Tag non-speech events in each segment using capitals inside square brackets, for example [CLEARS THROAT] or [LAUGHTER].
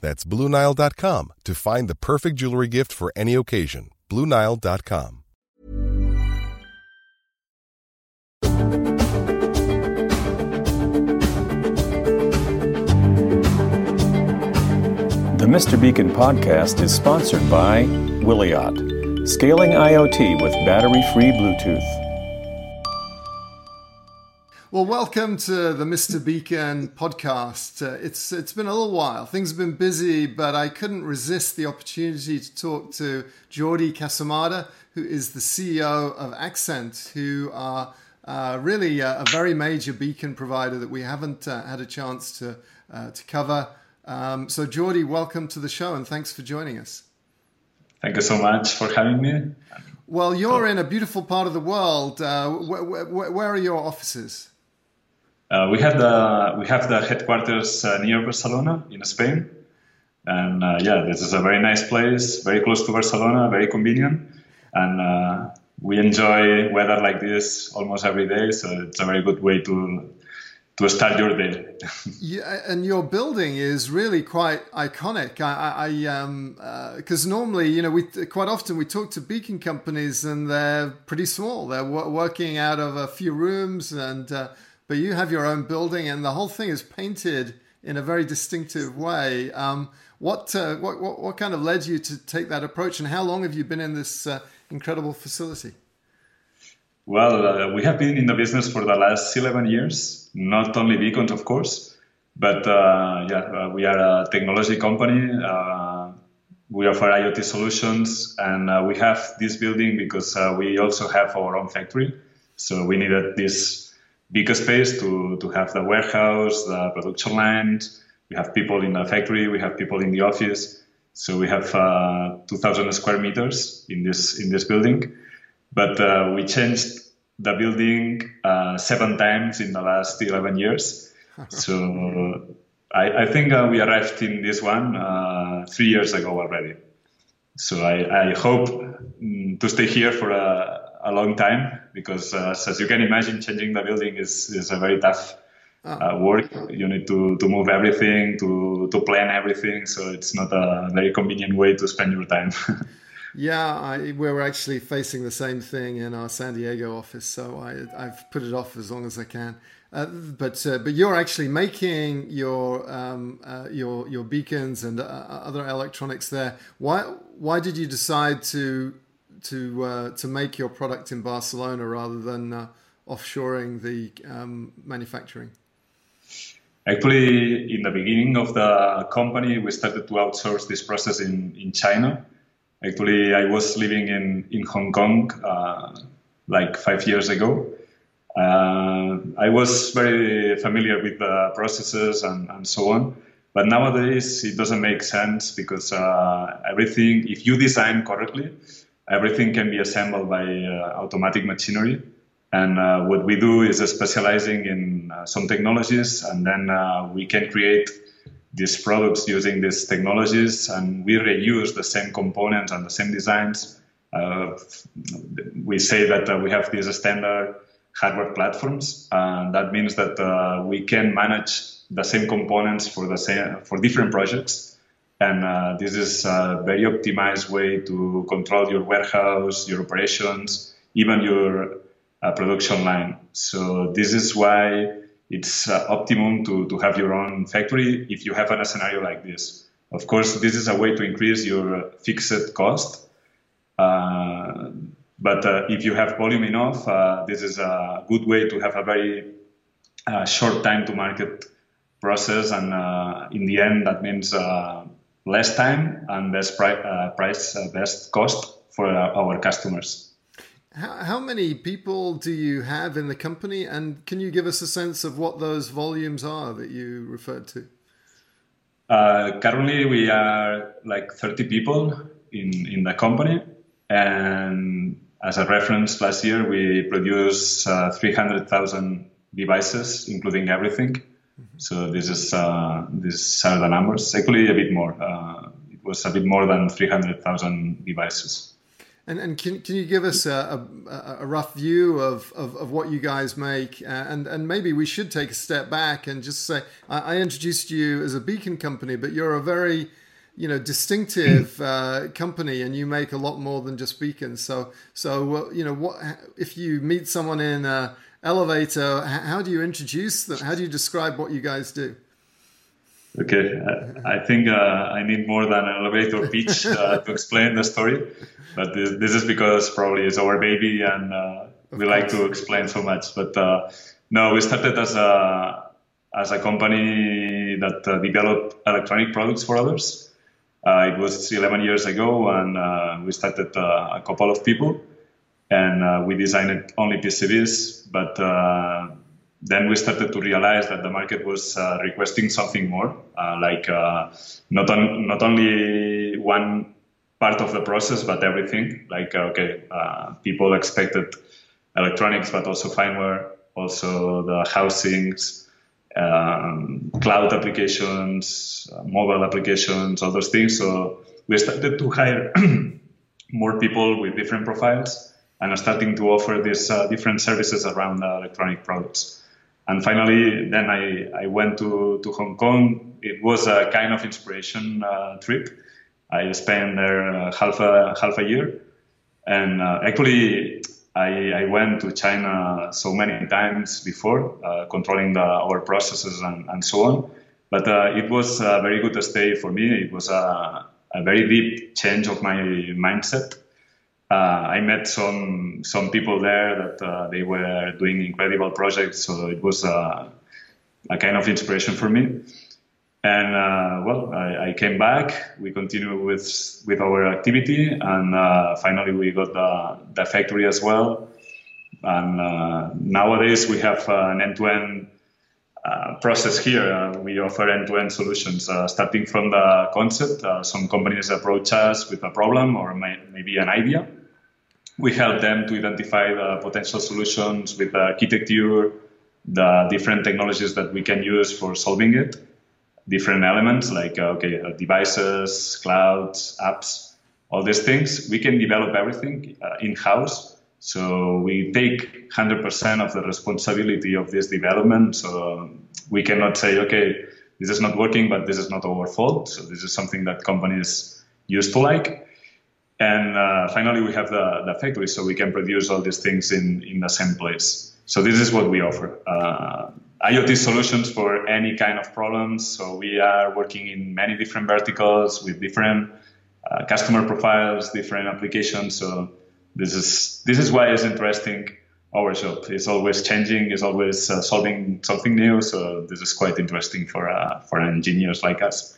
That's BlueNile.com to find the perfect jewelry gift for any occasion. BlueNile.com. The Mr. Beacon podcast is sponsored by Wiliot, scaling IoT with battery free Bluetooth. Well, welcome to the Mr. Beacon podcast. Uh, it's it's been a little while. Things have been busy, but I couldn't resist the opportunity to talk to Jordi Casamada, who is the CEO of Accent, who are uh, really a, a, very major beacon provider that we haven't uh, had a chance to uh, to cover. Um, so, Jordi, welcome to the show, and thanks for joining us. Thank you so much for having me. Well, you're in a beautiful part of the world. Uh, where, where, where are your offices? Uh, we have the we have the headquarters uh, near Barcelona in Spain, and uh, yeah, this is a very nice place, very close to Barcelona, very convenient, and uh, we enjoy weather like this almost every day. So it's a very good way to to start your day. [LAUGHS] yeah, and your building is really quite iconic. I, I um, because uh, normally, you know, we quite often we talk to beacon companies and they're pretty small. They're w- working out of a few rooms and uh, but you have your own building, and the whole thing is painted in a very distinctive way. Um, what, uh, what, what, what kind of led you to take that approach, and how long have you been in this uh, incredible facility? Well, uh, we have been in the business for the last 11 years, not only beacons, of course, but uh, yeah, uh, we are a technology company. Uh, we offer IoT solutions, and we have this building because we also have our own factory. So we needed this bigger space to, to have the warehouse, the production lines. We have people in the factory, we have people in the office. So we have uh, 2,000 square meters in this in this building. But uh, we changed the building uh, seven times in the last 11 years. [LAUGHS] so I, I think uh, we arrived in this one uh, three years ago already. So I, I hope mm, to stay here for a a long time because, uh, as you can imagine, changing the building is, is a very tough ah. uh, work. You need to, to move everything, to, to plan everything. So it's not a very convenient way to spend your time. [LAUGHS] yeah, I, we're actually facing the same thing in our San Diego office. So I, have put it off as long as I can. Uh, but uh, but you're actually making your um, uh, your your beacons and uh, other electronics there. Why why did you decide to to uh, to make your product in Barcelona rather than uh, offshoring the um, manufacturing? Actually, in the beginning of the company, we started to outsource this process in, in China. Actually, I was living in, in Hong Kong uh, like five years ago. Uh, I was very familiar with the processes and, and so on. But nowadays, it doesn't make sense because uh, everything, if you design correctly, everything can be assembled by uh, automatic machinery. And uh, what we do is specializing in uh, some technologies, and then we can create these products using these technologies, and we reuse the same components and the same designs. Uh, we say that uh, we have these standard hardware platforms, and that means that we can manage the same components for the same for different projects and uh, this is a very optimized way to control your warehouse, your operations, even your uh, production line. So this is why it's uh, optimum to, to have your own factory if you have a scenario like this. Of course, this is a way to increase your fixed cost. Uh, But uh, if you have volume enough, uh, this is a good way to have a very short time to market process. And in the end, that means less time and best pri- uh, price, best cost for our customers. How, how many people do you have in the company? And can you give us a sense of what those volumes are that you referred to? Uh, currently, we are like 30 people in, in the company. And as a reference, last year we produced uh, 300,000 devices, including everything. Mm-hmm. So this is uh, these are the numbers. Actually, a bit more. Uh, it was a bit more than 300,000 devices. And, and can, can you give us a, a, a rough view of, of, of, what you guys make? Uh, and, and maybe we should take a step back and just say, I, I introduced you as a beacon company, but you're a very you know distinctive [CLEARS THROAT] uh, company and you make a lot more than just beacons so so you know what if you meet someone in an elevator how do you introduce them how do you describe what you guys do Okay, I think uh, I need more than an elevator pitch uh, to explain the story, but this, this, is because probably it's our baby and uh, we like to explain so much. But uh, no, we started as a as a company that uh, developed electronic products for others. Uh, it was 11 years ago, and we started a couple of people, and we designed only PCBs, but then we started to realize that the market was uh, requesting something more, uh, like uh, not on, not only one part of the process, but everything. Like uh, okay, uh, people expected electronics, but also firmware, also the housings, um, cloud applications, uh, mobile applications, all those things. So we started to hire [CLEARS THROAT] more people with different profiles and are starting to offer these different services around electronic products. And finally, then I, I went to, to Hong Kong. It was a kind of inspiration uh, trip. I spent there uh, half a half a year, and uh, actually I, I went to China so many times before, uh, controlling the, our processes and, and so on. But uh, it was a very good stay for me. It was a, a very deep change of my mindset uh, I met some some people there that uh, they were doing incredible projects, so it was uh, a kind of inspiration for me. And uh, well, I, I, came back. We continued with with our activity, and uh, finally we got the, the factory as well. And uh, nowadays we have an end-to-end process here. we offer end-to-end solutions, starting from the concept. some companies approach us with a problem or may, maybe an idea we help them to identify the potential solutions with the architecture, the different technologies that we can use for solving it, different elements like uh, okay uh, devices, clouds, apps, all these things. We can develop everything uh, in house. So we take 100% of the responsibility of this development. So we cannot say okay this is not working, but this is not our fault. So this is something that companies used to like. And uh, finally, we have the, the factory, so we can produce all these things in, in the same place. So this is what we offer. Uh, IoT solutions for any kind of problems. So we are working in many different verticals with different uh, customer profiles, different applications. So this is this is why it's interesting. Our shop is always changing, is always uh, solving something new. So this is quite interesting for uh, for engineers like us.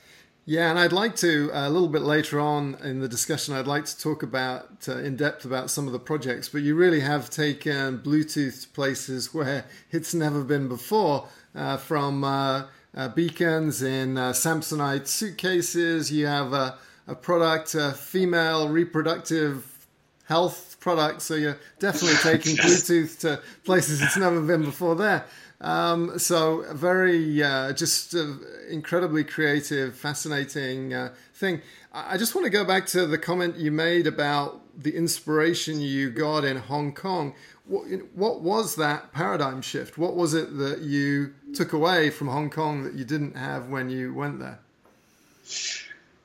Yeah, and I'd like to uh, a little bit later on in the discussion. I'd like to talk about uh, in depth about some of the projects. But you really have taken Bluetooth to places where [LAUGHS] it's never been before. Uh, from uh, uh, beacons in uh, Samsonite suitcases, you have a, a product, a female reproductive health product. So you're definitely [LAUGHS] taking Bluetooth to places it's never been before. There. Um, so a very, uh, just uh, incredibly creative, fascinating uh, thing. I just want to go back to the comment you made about the inspiration you got in Hong Kong. What, what was that paradigm shift? What was it that you took away from Hong Kong that you didn't have when you went there?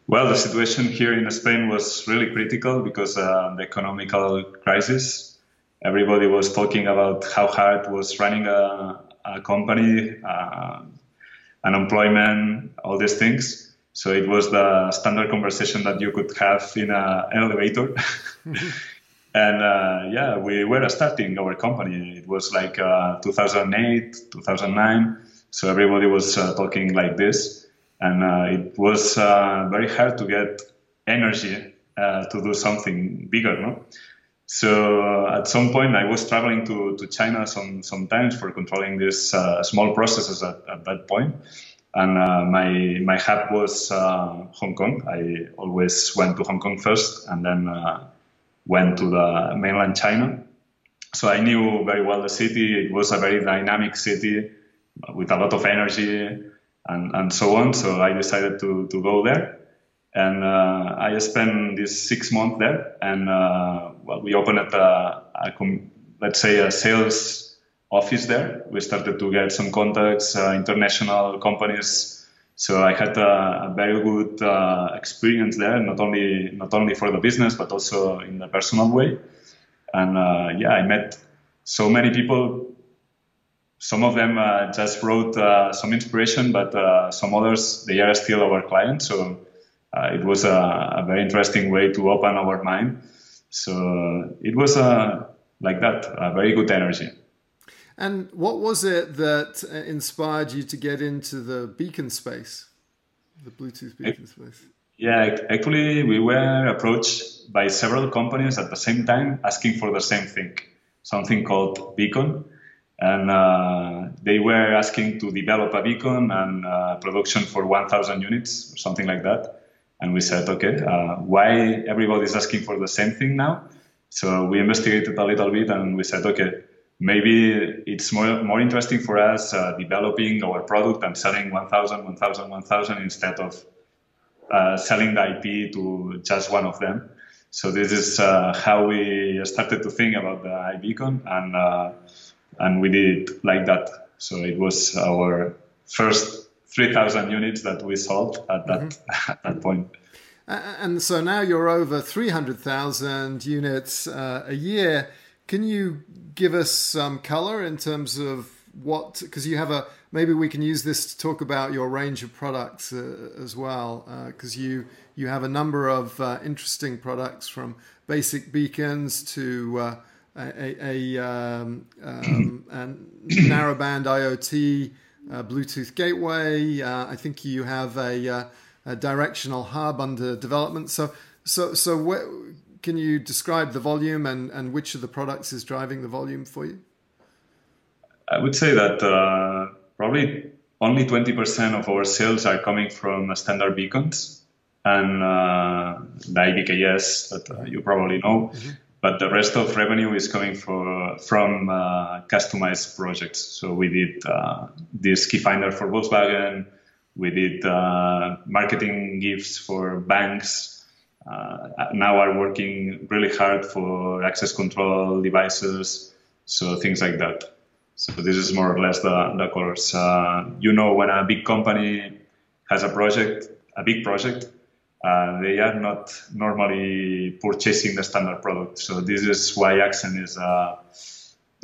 Well, the situation here in Spain was really critical because uh, the economical crisis. Everybody was talking about how hard was running a, a company, uh, unemployment, all these things. So it was the standard conversation that you could have in an elevator. [LAUGHS] And uh, yeah, we were starting our company. It was like uh, 2008, 2009. So everybody was uh, talking like this. And uh, it was uh, very hard to get energy uh, to do something bigger, no? So at some point, I was traveling to, to China some sometimes for controlling these small processes at, at that point and uh, my my hub was uh, Hong Kong. I always went to Hong Kong first, and then uh, went to the mainland China. So I knew very well the city. It was a very dynamic city with a lot of energy and, and so on. So I decided to, to go there. And uh, I spent this six months there. And uh, well, we opened a, a, let's say, a sales office there. We started to get some contacts, uh, international companies so I had a, a very good uh, experience there, not only not only for the business but also in the personal way. And uh, yeah, I met so many people. Some of them uh, just uh, some inspiration, but some others they are still our clients. So it was a, a, very interesting way to open our mind. So it was a, like that, a very good energy. And what was it that uh, inspired you to get into the beacon space, the Bluetooth beacon space? Yeah, actually, we were approached by several companies at the same time asking for the same thing, something called beacon. And uh, they were asking to develop a beacon and uh, production for 1,000 units or something like that. And we said, okay, uh, why everybody is asking for the same thing now? So we investigated a little bit and we said, okay, maybe it's more, more interesting for us uh, developing our product and selling 1000 1000 1000 instead of uh, selling the ip to just one of them so this is uh, how we started to think about the iBeacon and uh, and we did it like that so it was our first 3000 units that we sold at that mm-hmm. [LAUGHS] at that point and so now you're over 300,000 units uh, a year can you give us some color in terms of what? Because you have a maybe we can use this to talk about your range of products uh, as well. Because uh, you you have a number of uh, interesting products from basic beacons to uh, a, a, um, um, [CLEARS THROAT] narrowband IoT, Bluetooth gateway. Uh, I think you have a, a, directional hub under development. So so so where, can you describe the volume and, and which of the products is driving the volume for you? I would say that uh, probably only 20% of our sales are coming from standard beacons and uh, the IBKS that uh, you probably know. Mm-hmm. But the rest of revenue is coming for, from uh, customized projects. So we did uh, this key finder for Volkswagen. We did uh, marketing gifts for banks uh, now are working really hard for access control devices, so things like that. So this is more or less the, the colors. Uh, you know, when a big company has a project, a big project, uh, they are not normally purchasing the standard product. So this is why Accent is a,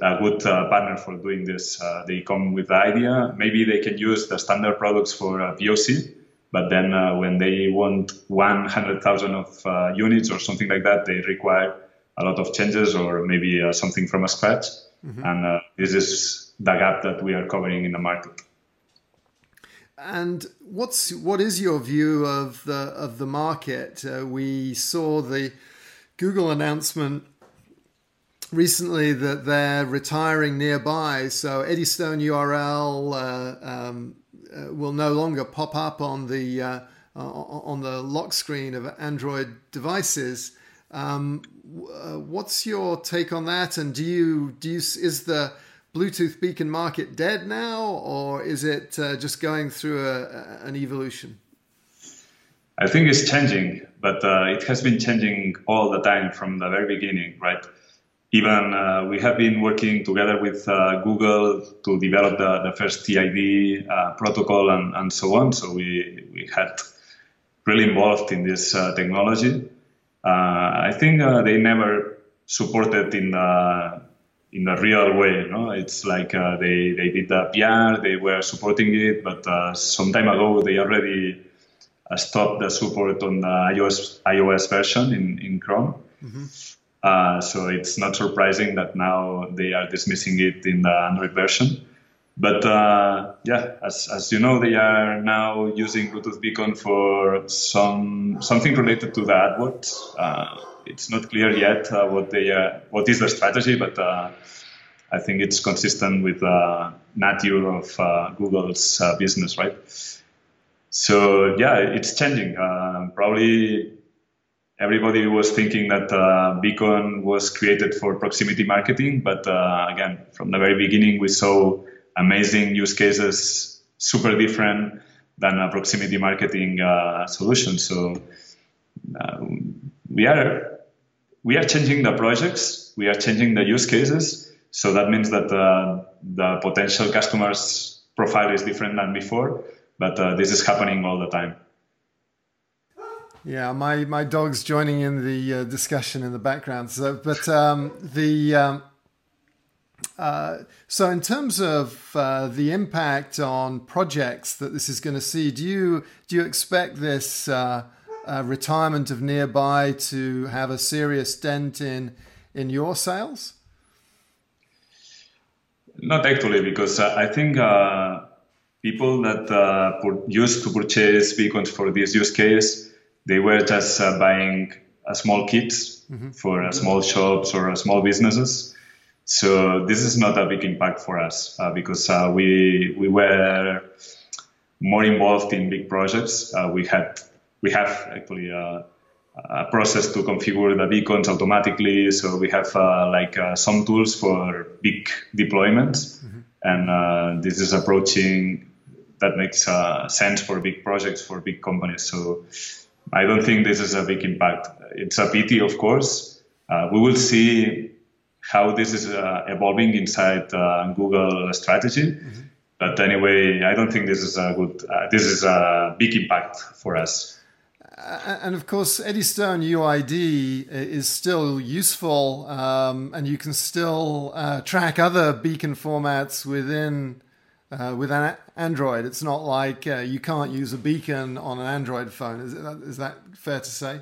a good uh, partner for doing this. Uh, they come with the idea. Maybe they can use the standard products for a POC, but then uh, when they want 100,000 of uh, units or something like that, they require a lot of changes or maybe uh, something from scratch. Mm-hmm. And uh, this is the gap that we are covering in the market. And what's what is your view of the of the market? Uh, we saw the Google announcement recently that they're retiring nearby. So Eddystone URL uh, um, uh, will no longer pop up on the uh, on the lock screen of Android devices. Um, uh, what's your take on that? And do you do you is the Bluetooth beacon market dead now, or is it uh, just going through a, an evolution? I think it's changing, but uh, it has been changing all the time from the very beginning, right? even uh, we have been working together with uh, Google to develop the, the first EID uh, protocol and, and so on. So we, we had really involved in this uh, technology. I think they never supported in the in a real way. No, it's like they they did the PR, they were supporting it, but some time ago they already stopped the support on the iOS iOS version in in Chrome. Mm-hmm Uh, so it's not surprising that now they are dismissing it in the Android version. But uh, yeah, as, as you know, they are now using Bluetooth Beacon for some something related to the AdWords. Uh, it's not clear yet uh, what they uh, what is their strategy, but uh, I think it's consistent with uh, nature of Google's business, right? So yeah, it's changing. probably everybody was thinking that uh, Beacon was created for proximity marketing, but uh, again, from the very beginning, we saw amazing use cases, super different than a proximity marketing uh, solution. So uh, we are we are changing the projects, we are changing the use cases. So that means that uh, the potential customers profile is different than before, but uh, this is happening all the time. Yeah, my, my dog's joining in the uh, discussion in the background. So, but um, the um, uh, so in terms of uh, the impact on projects that this is going to see, do you do you expect this uh, uh, retirement of nearby to have a serious dent in in your sales? Not actually, because uh, I think people that used to purchase beacons for this use case they were just uh, buying a small kits mm-hmm. for uh, small shops or uh, small businesses. So this is not a big impact for us uh, because uh, we we were more involved in big projects. Uh, we had we have actually a, a, process to configure the beacons automatically. So we have like some tools for big deployments, mm-hmm. and this is approaching that makes sense for big projects for big companies. So I don't think this is a big impact. It's a pity, of course. Uh, we will see how this is uh, evolving inside uh, Google strategy. Mm-hmm. But anyway, I don't think this is a good. Uh, this is a big impact for us. And of course, Eddystone UID is still useful, um, and you can still uh, track other beacon formats within uh, with an Android. It's not like uh, you can't use a beacon on an Android phone. Is, that, is that fair to say?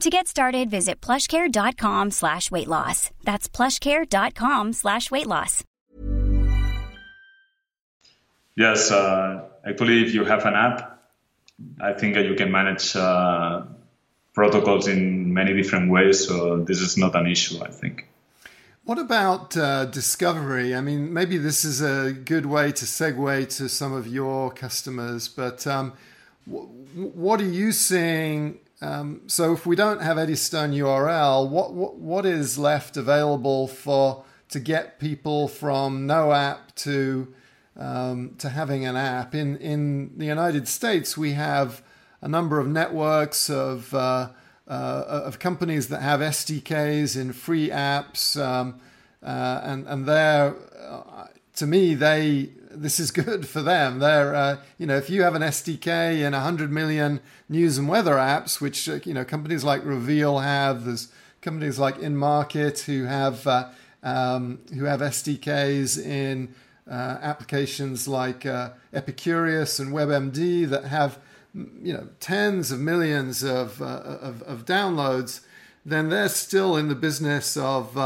To get started, visit plushcare.com slash weight loss. That's plushcare.com slash weight loss. Yes, uh, actually, if you have an app, I think that you can manage uh, protocols in many different ways. So this is not an issue, I think. What about uh, discovery? I mean, maybe this is a good way to segue to some of your customers, but um, w- what are you seeing? Um, so, if we don't have Eddystone URL, what, what what is left available for to get people from no app to um, to having an app? In in the United States, we have a number of networks of uh, uh, of companies that have SDKs in free apps, um, uh, and and they're uh, to me they this is good for them. They're uh, you know if you have an SDK in hundred million news and weather apps, which uh, you know companies like Reveal have, there's companies like InMarket who have uh, um, who have SDKs in applications like Epicurious and WebMD that have you know tens of millions of, uh, of, of, downloads, then they're still in the business of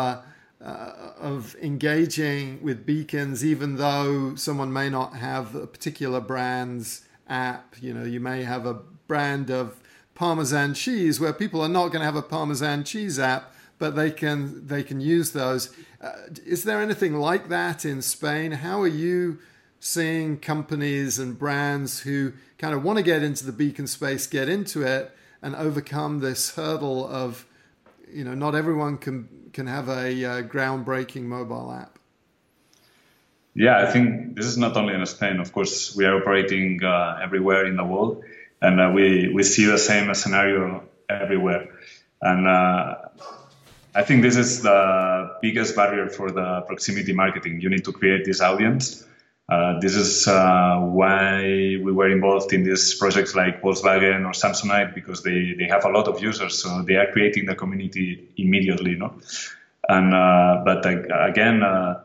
uh, of engaging with beacons, even though someone may not have a particular brand's app. You know, you may have a brand of Parmesan cheese where people are not going to have a Parmesan cheese app, but they can they can use those. Uh, is there anything like that in Spain? How are you seeing companies and brands who kind of want to get into the beacon space get into it and overcome this hurdle of, you know, not everyone can can have a uh, groundbreaking mobile app? Yeah, I think this is not only in Spain. Of course, we are operating uh, everywhere in the world, and uh, we we see the same scenario everywhere. And uh, I think this is the biggest barrier for the proximity marketing. You need to create this audience. Uh, this is uh, why we were involved in these projects like Volkswagen or Samsonite because they, they have a lot of users, so they are creating the community immediately. No, and uh, but again, uh,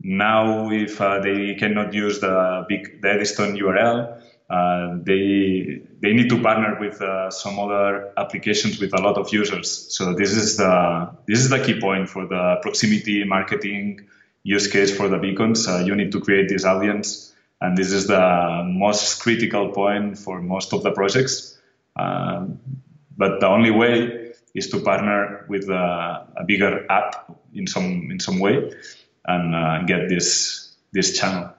now if uh, they cannot use the big the Eddystone URL, they they need to partner with some other applications with a lot of users. So this is the this is the key point for the proximity marketing use case for the beacons. Uh, you need to create this audience, and this is the most critical point for most of the projects. Um, but the only way is to partner with a, a bigger app in some in some way and uh, get this this channel.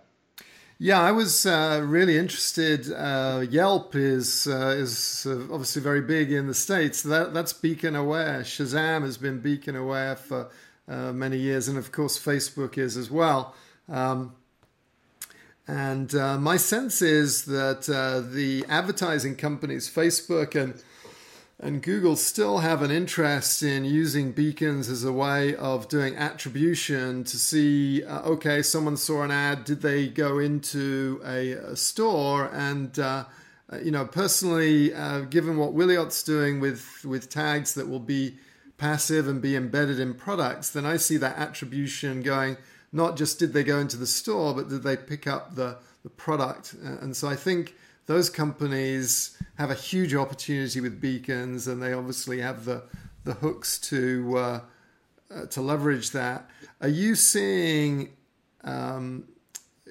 Yeah, I was uh, really interested. Uh, Yelp is uh, is uh, obviously very big in the states. That that's beacon aware. Shazam has been beacon aware for uh, many years, and of course Facebook is as well. Um, and uh, my sense is that the advertising companies, Facebook and and Google still have an interest in using beacons as a way of doing attribution to see, uh, okay, someone saw an ad, did they go into a, a store? And, uh, uh you know, personally, uh, given what Wiliot's doing with, with tags that will be passive and be embedded in products, then I see that attribution going not just did they go into the store, but did they pick up the, the product? And so I think those companies have a huge opportunity with beacons, and they obviously have the the hooks to uh, uh, to leverage that. Are you seeing? Um,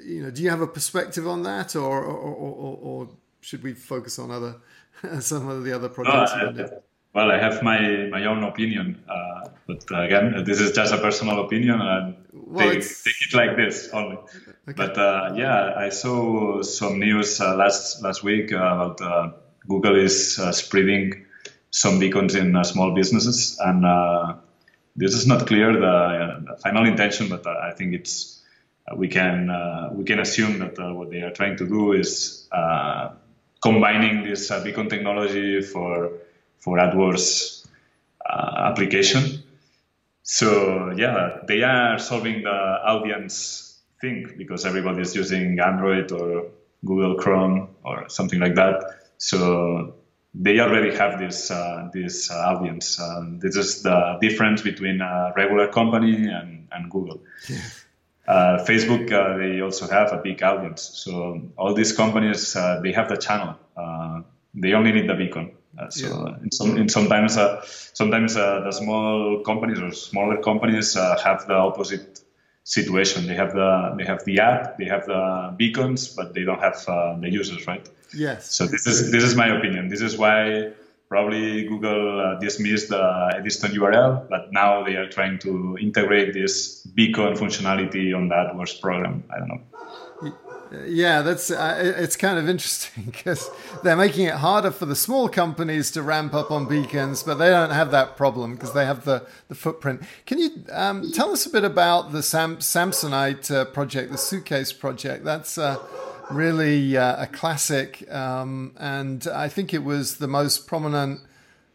you know, do you have a perspective on that, or or, or, or should we focus on other [LAUGHS] some of the other projects? I, well, I have my my own opinion, uh, but again, this is just a personal opinion, and well, take, take it like this only. Okay. But uh, yeah, I saw some news uh, last last week about uh, Google is uh, spreading some beacons in uh, small businesses, and this is not clear the, the final intention, but I think it's we can we can assume that what they are trying to do is combining this beacon technology for for AdWords application. So yeah, they are solving the audience thing because everybody is using Android or Google Chrome or something like that. So they already have this uh, this uh, audience. Um, this is the difference between a regular company and, and Google. Yeah. Uh, Facebook, uh, they also have a big audience. So all these companies, uh, they have the channel. Uh, they only need the beacon. So yeah. in some, in sometimes, sometimes the small companies or smaller companies have the opposite situation. They have the they have the app, they have the beacons, but they don't have uh, the users, right? Yes. So this is this is my opinion. This is why probably Google uh, dismissed the Eddystone URL, but now they are trying to integrate this beacon functionality on the AdWords program. I don't know. Yeah, that's uh, it's kind of interesting [LAUGHS] because they're making it harder for the small companies to ramp up on beacons, but they don't have that problem because they have the, the footprint. Can you um, tell us a bit about the Sam- Samsonite uh, project, the suitcase project? That's uh, really uh, a classic, um, and I think it was the most prominent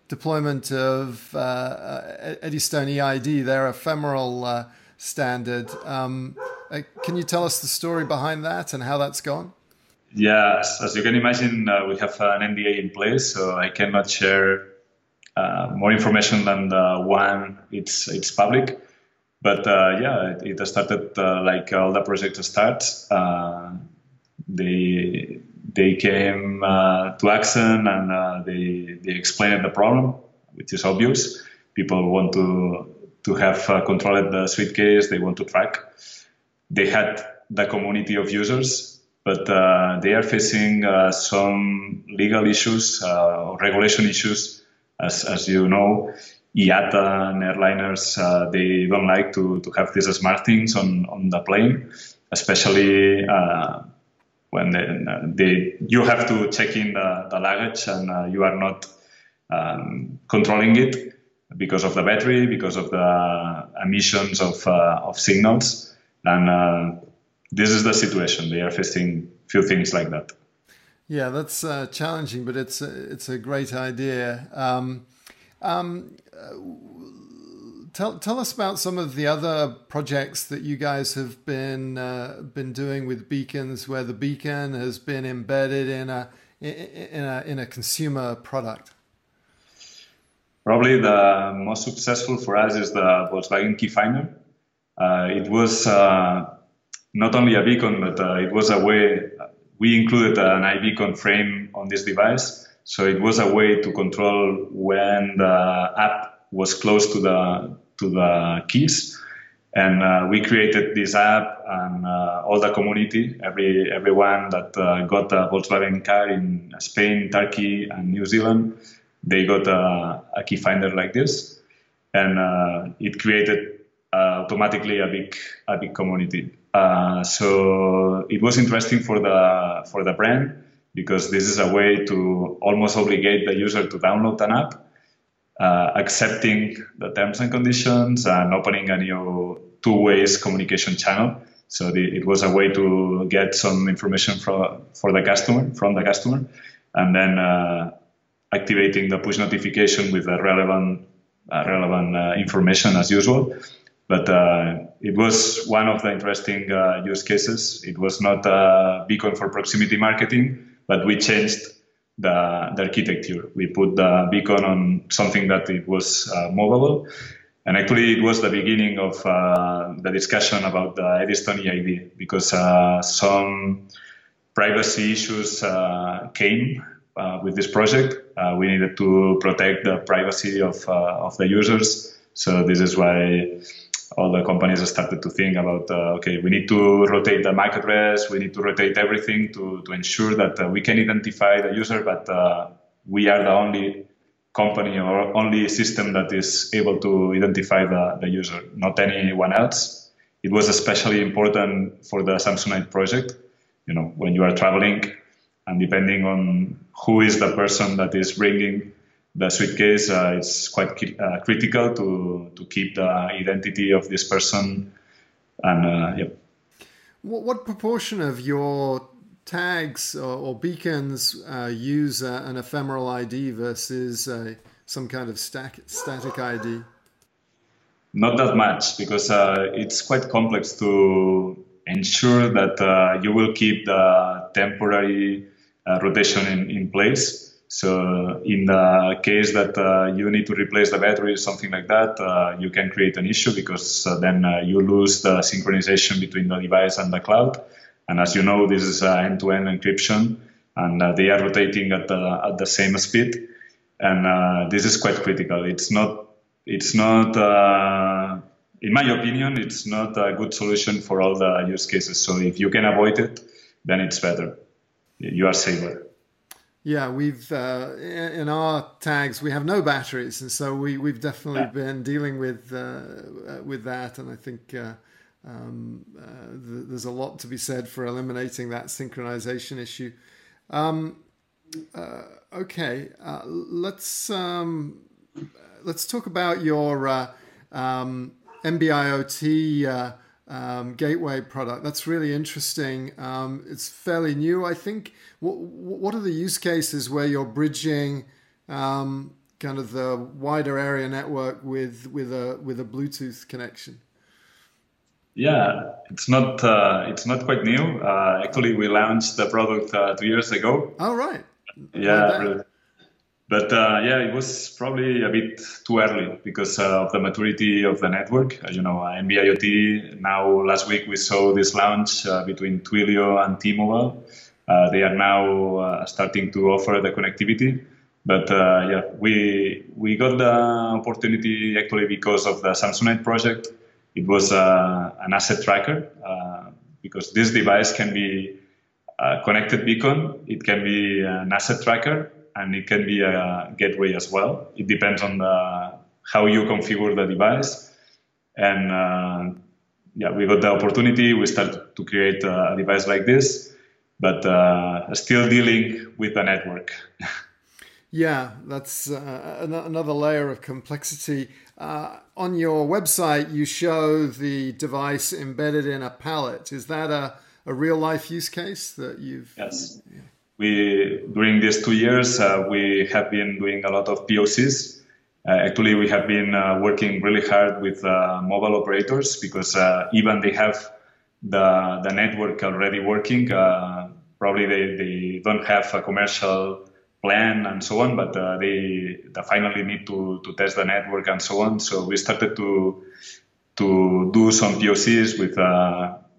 deployment of uh, uh, Eddystone EID, their ephemeral standard. Um, uh, can you tell us the story behind that and how that's gone? Yes, as you can imagine, uh, we have an NDA in place, so I cannot share uh, more information than the one it's it's public. But uh, yeah, it, it, started uh, like all the projects start. Uh, they they came to Accent and they they explained the problem, which is obvious. People want to to have uh, controlled the suitcase. They want to track. They had the community of users, but uh, they are facing uh, some legal issues uh, regulation issues, as, as you know. IATA and airliners, uh, they don't like to, to have these smart things on, on the plane, especially uh, when they, they, you have to check in the, the luggage and uh, you are not um, controlling it because of the battery, because of the emissions of, of signals. And uh, this is the situation. They are facing few things like that. Yeah, that's uh, challenging, but it's a, it's a great idea. Um, um, tell tell us about some of the other projects that you guys have been uh, been doing with beacons, where the beacon has been embedded in a in a in a consumer product. Probably the most successful for us is the Volkswagen Key Finder. Uh, it was uh, not only a beacon, but uh, it was a way we included an iBeacon frame on this device so it was a way to control when the app was close to the to the keys. And uh, we created this app, and uh, all the community, every everyone that uh, got a Volkswagen car in Spain, Turkey, and New Zealand, they got a, a key finder like this, and uh, it created uh, automatically a big a big community. Uh, so it was interesting for the for the brand because this is a way to almost obligate the user to download an app, uh, accepting the terms and conditions, and opening a new two ways communication channel. So the, it was a way to get some information from for the customer from the customer, and then uh, activating the push notification with the relevant uh, relevant uh, information as usual. But uh, it was one of the interesting uh, use cases. It was not a beacon for proximity marketing but we changed the, the architecture. We put the beacon on something that it was uh, movable. And actually, it was the beginning of uh, the discussion about the Eddystone EID because uh, some privacy issues uh, came with this project. We needed to protect the privacy of, of the users. So this is why all the companies started to think about uh, okay we need to rotate the MAC address we need to rotate everything to, to ensure that uh, we can identify the user but uh, we are the only company or only system that is able to identify the, the user not anyone else. It was especially important for the samsonite project you know when you are traveling and depending on who is the person that is bringing the suitcase uh, is quite uh, critical to to keep the identity of this person and uh, yeah. What, what, proportion of your tags or, or beacons uh, use an ephemeral ID versus some kind of stack, static ID? Not that much because uh, it's quite complex to ensure that uh, you will keep the temporary rotation in, in place so in the case that uh, you need to replace the battery, or something like that, uh, you can create an issue because uh, then uh, you lose the synchronization between the device and the cloud. And as you know, this is end-to-end encryption, and uh, they are rotating at the at the same speed. And uh, this is quite critical. It's not. It's not. in my opinion, it's not a good solution for all the use cases. So if you can avoid it, then it's better. You are safer. Yeah, we've uh, in our tags we have no batteries, and so we we've definitely yeah. been dealing with uh, uh, with that, and I think uh, um, uh, th- there's a lot to be said for eliminating that synchronization issue. Um, uh, okay, let's um, let's talk about your um, NB-IoT um, gateway product. That's really interesting. Um, it's fairly new, I think. What, what are the use cases where you're bridging um, kind of the wider area network with with a with a Bluetooth connection? Yeah, it's not uh, it's not quite new. Uh, actually, we launched the product uh, two years ago. Oh right. Yeah, but uh, yeah, it was probably a bit too early because uh, of the maturity of the network. As you know, uh, NB-IoT. Now, last week we saw this launch uh, between Twilio and T-Mobile. Uh, they are now uh, starting to offer the connectivity. But yeah, we we got the opportunity actually because of the Samsonite project. It was an asset tracker because this device can be a connected beacon. It can be an asset tracker and it can be a gateway as well. It depends on the how you configure the device. And uh, yeah, we got the opportunity. We started to create a device like this, but uh, still dealing with the network. [LAUGHS] yeah, that's uh, another layer of complexity. Uh, on your website, you show the device embedded in a pallet. Is that a, a real life use case that you've? Yes. Yeah. We during these two years uh, we have been doing a lot of POCs. Uh, actually, we have been uh, working really hard with uh, mobile operators because uh, even they have the the network already working. Uh, probably they, they don't have a commercial plan and so on, but they, they finally need to, to test the network and so on. So we started to to do some POCs with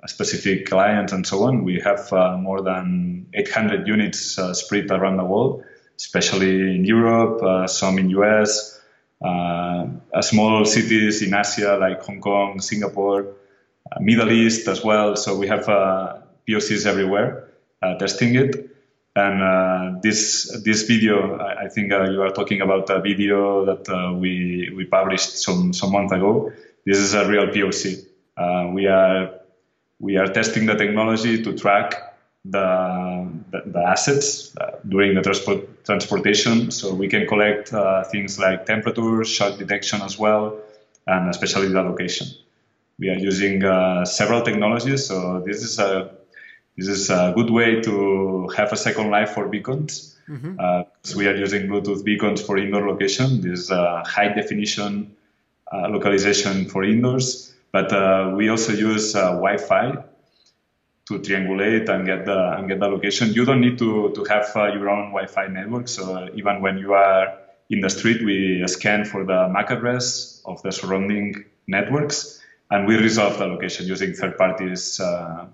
uh, specific clients and so on. We have uh, more than 800 units uh, spread around the world, especially in Europe, uh, some in US, uh, small cities in Asia like Hong Kong, Singapore, Middle East as well. So we have POCs everywhere testing it. And uh, this this video, I, I think uh, you are talking about a video that uh, we we published some some month ago. This is a real POC. Uh, we are we are testing the technology to track the the, the assets uh, during the transport transportation, so we can collect uh, things like temperature, shock detection as well, and especially the location. We are using several technologies, so this is a this is a good way to have a second life for beacons. Mm-hmm. Uh, so we are using Bluetooth beacons for indoor location. This is a high definition uh, localization for indoors, but uh, we also use uh, Wi-Fi to triangulate and get the and get the location. You don't need to to have uh, your own Wi-Fi network. So even when you are in the street, we scan for the MAC address of the surrounding networks, and we resolve the location using third parties uh,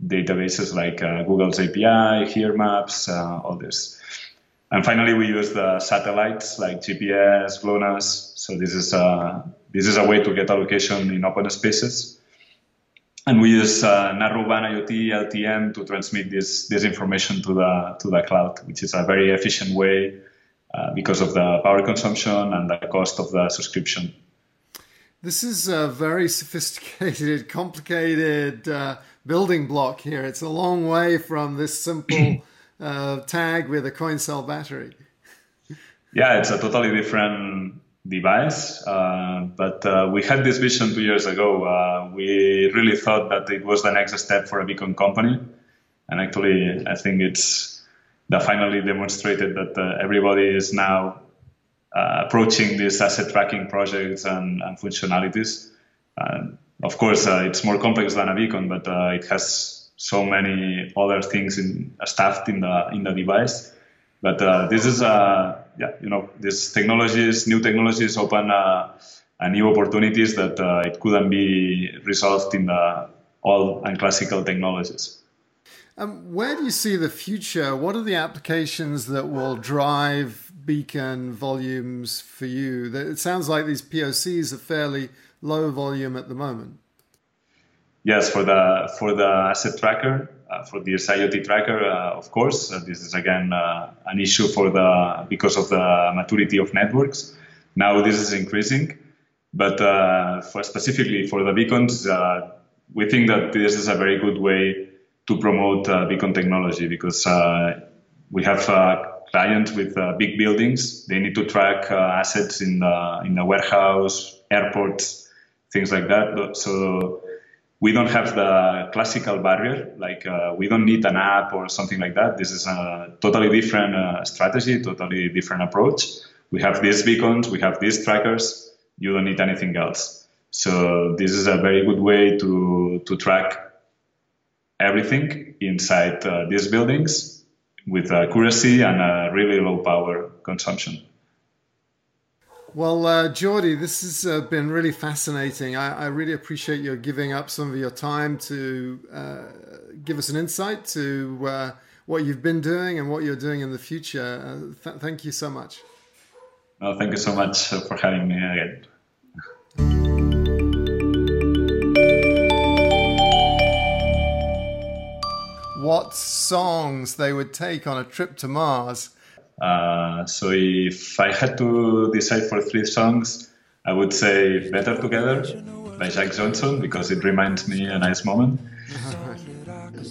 databases like uh, Google's API, Here Maps, uh, all this. And finally, we use the satellites like GPS, GLONASS. So this is a, uh, this is a way to get a location in open spaces. And we use uh, Narrowband IoT LTE-M to transmit this, this information to the, to the cloud, which is a very efficient way uh, because of the power consumption and the cost of the subscription. This is a very sophisticated, [LAUGHS] complicated uh, building block here. It's a long way from this simple [CLEARS THROAT] uh, tag with a coin cell battery. Yeah, it's a totally different device. Uh, but uh, we had this vision two years ago. Uh, we really thought that it was the next step for a beacon company. And actually, I think it's that finally demonstrated that uh, everybody is now uh, approaching these asset tracking projects and, and functionalities. of course, uh, it's more complex than a beacon, but it has so many other things in, stuffed in the in the device. But this is a yeah, you know, these technologies, new technologies open uh, new opportunities that uh, it couldn't be resolved in the old and classical technologies. Um, where do you see the future? What are the applications that will drive beacon volumes for you? It sounds like these POCs are fairly low volume at the moment. Yes, for the for the asset tracker, uh, for the IoT tracker, uh, of course, uh, this is again uh, an issue for the because of the maturity of networks. Now this is increasing, but uh, for specifically for the beacons, uh, we think that this is a very good way to promote beacon technology because we have clients with big buildings. They need to track assets in the in the warehouse, airports, things like that. So we don't have the classical barrier. Like uh, we don't need an app or something like that. This is a totally different uh, strategy, totally different approach. We have these beacons, we have these trackers. You don't need anything else. So this is a very good way to to track everything inside uh, these buildings with accuracy and a really low power consumption. Well, uh, Jordi, this has uh, been really fascinating. I, I, really appreciate you giving up some of your time to uh, give us an insight to uh, what you've been doing and what you're doing in the future. Uh, th- thank you so much. Well, thank you so much for having me again. what songs they would take on a trip to Mars. Uh, so if I had to decide for three songs, I would say Better Together by Jack Johnson because it reminds me a nice moment.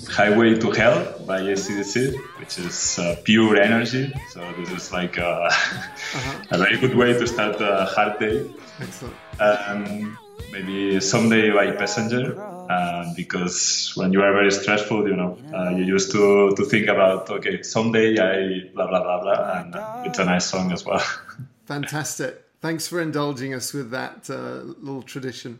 Highway to Hell by AC/DC, which is uh, pure energy. So this is like a, uh-huh. [LAUGHS] a, very good way to start a hard day. Excellent. Um, maybe Someday by Passenger, uh, because when you are very stressful, you know, uh, you used to, to think about, okay, someday I blah, blah, blah, blah, and it's a nice song as well. [LAUGHS] Fantastic. Thanks for indulging us with that uh, little tradition.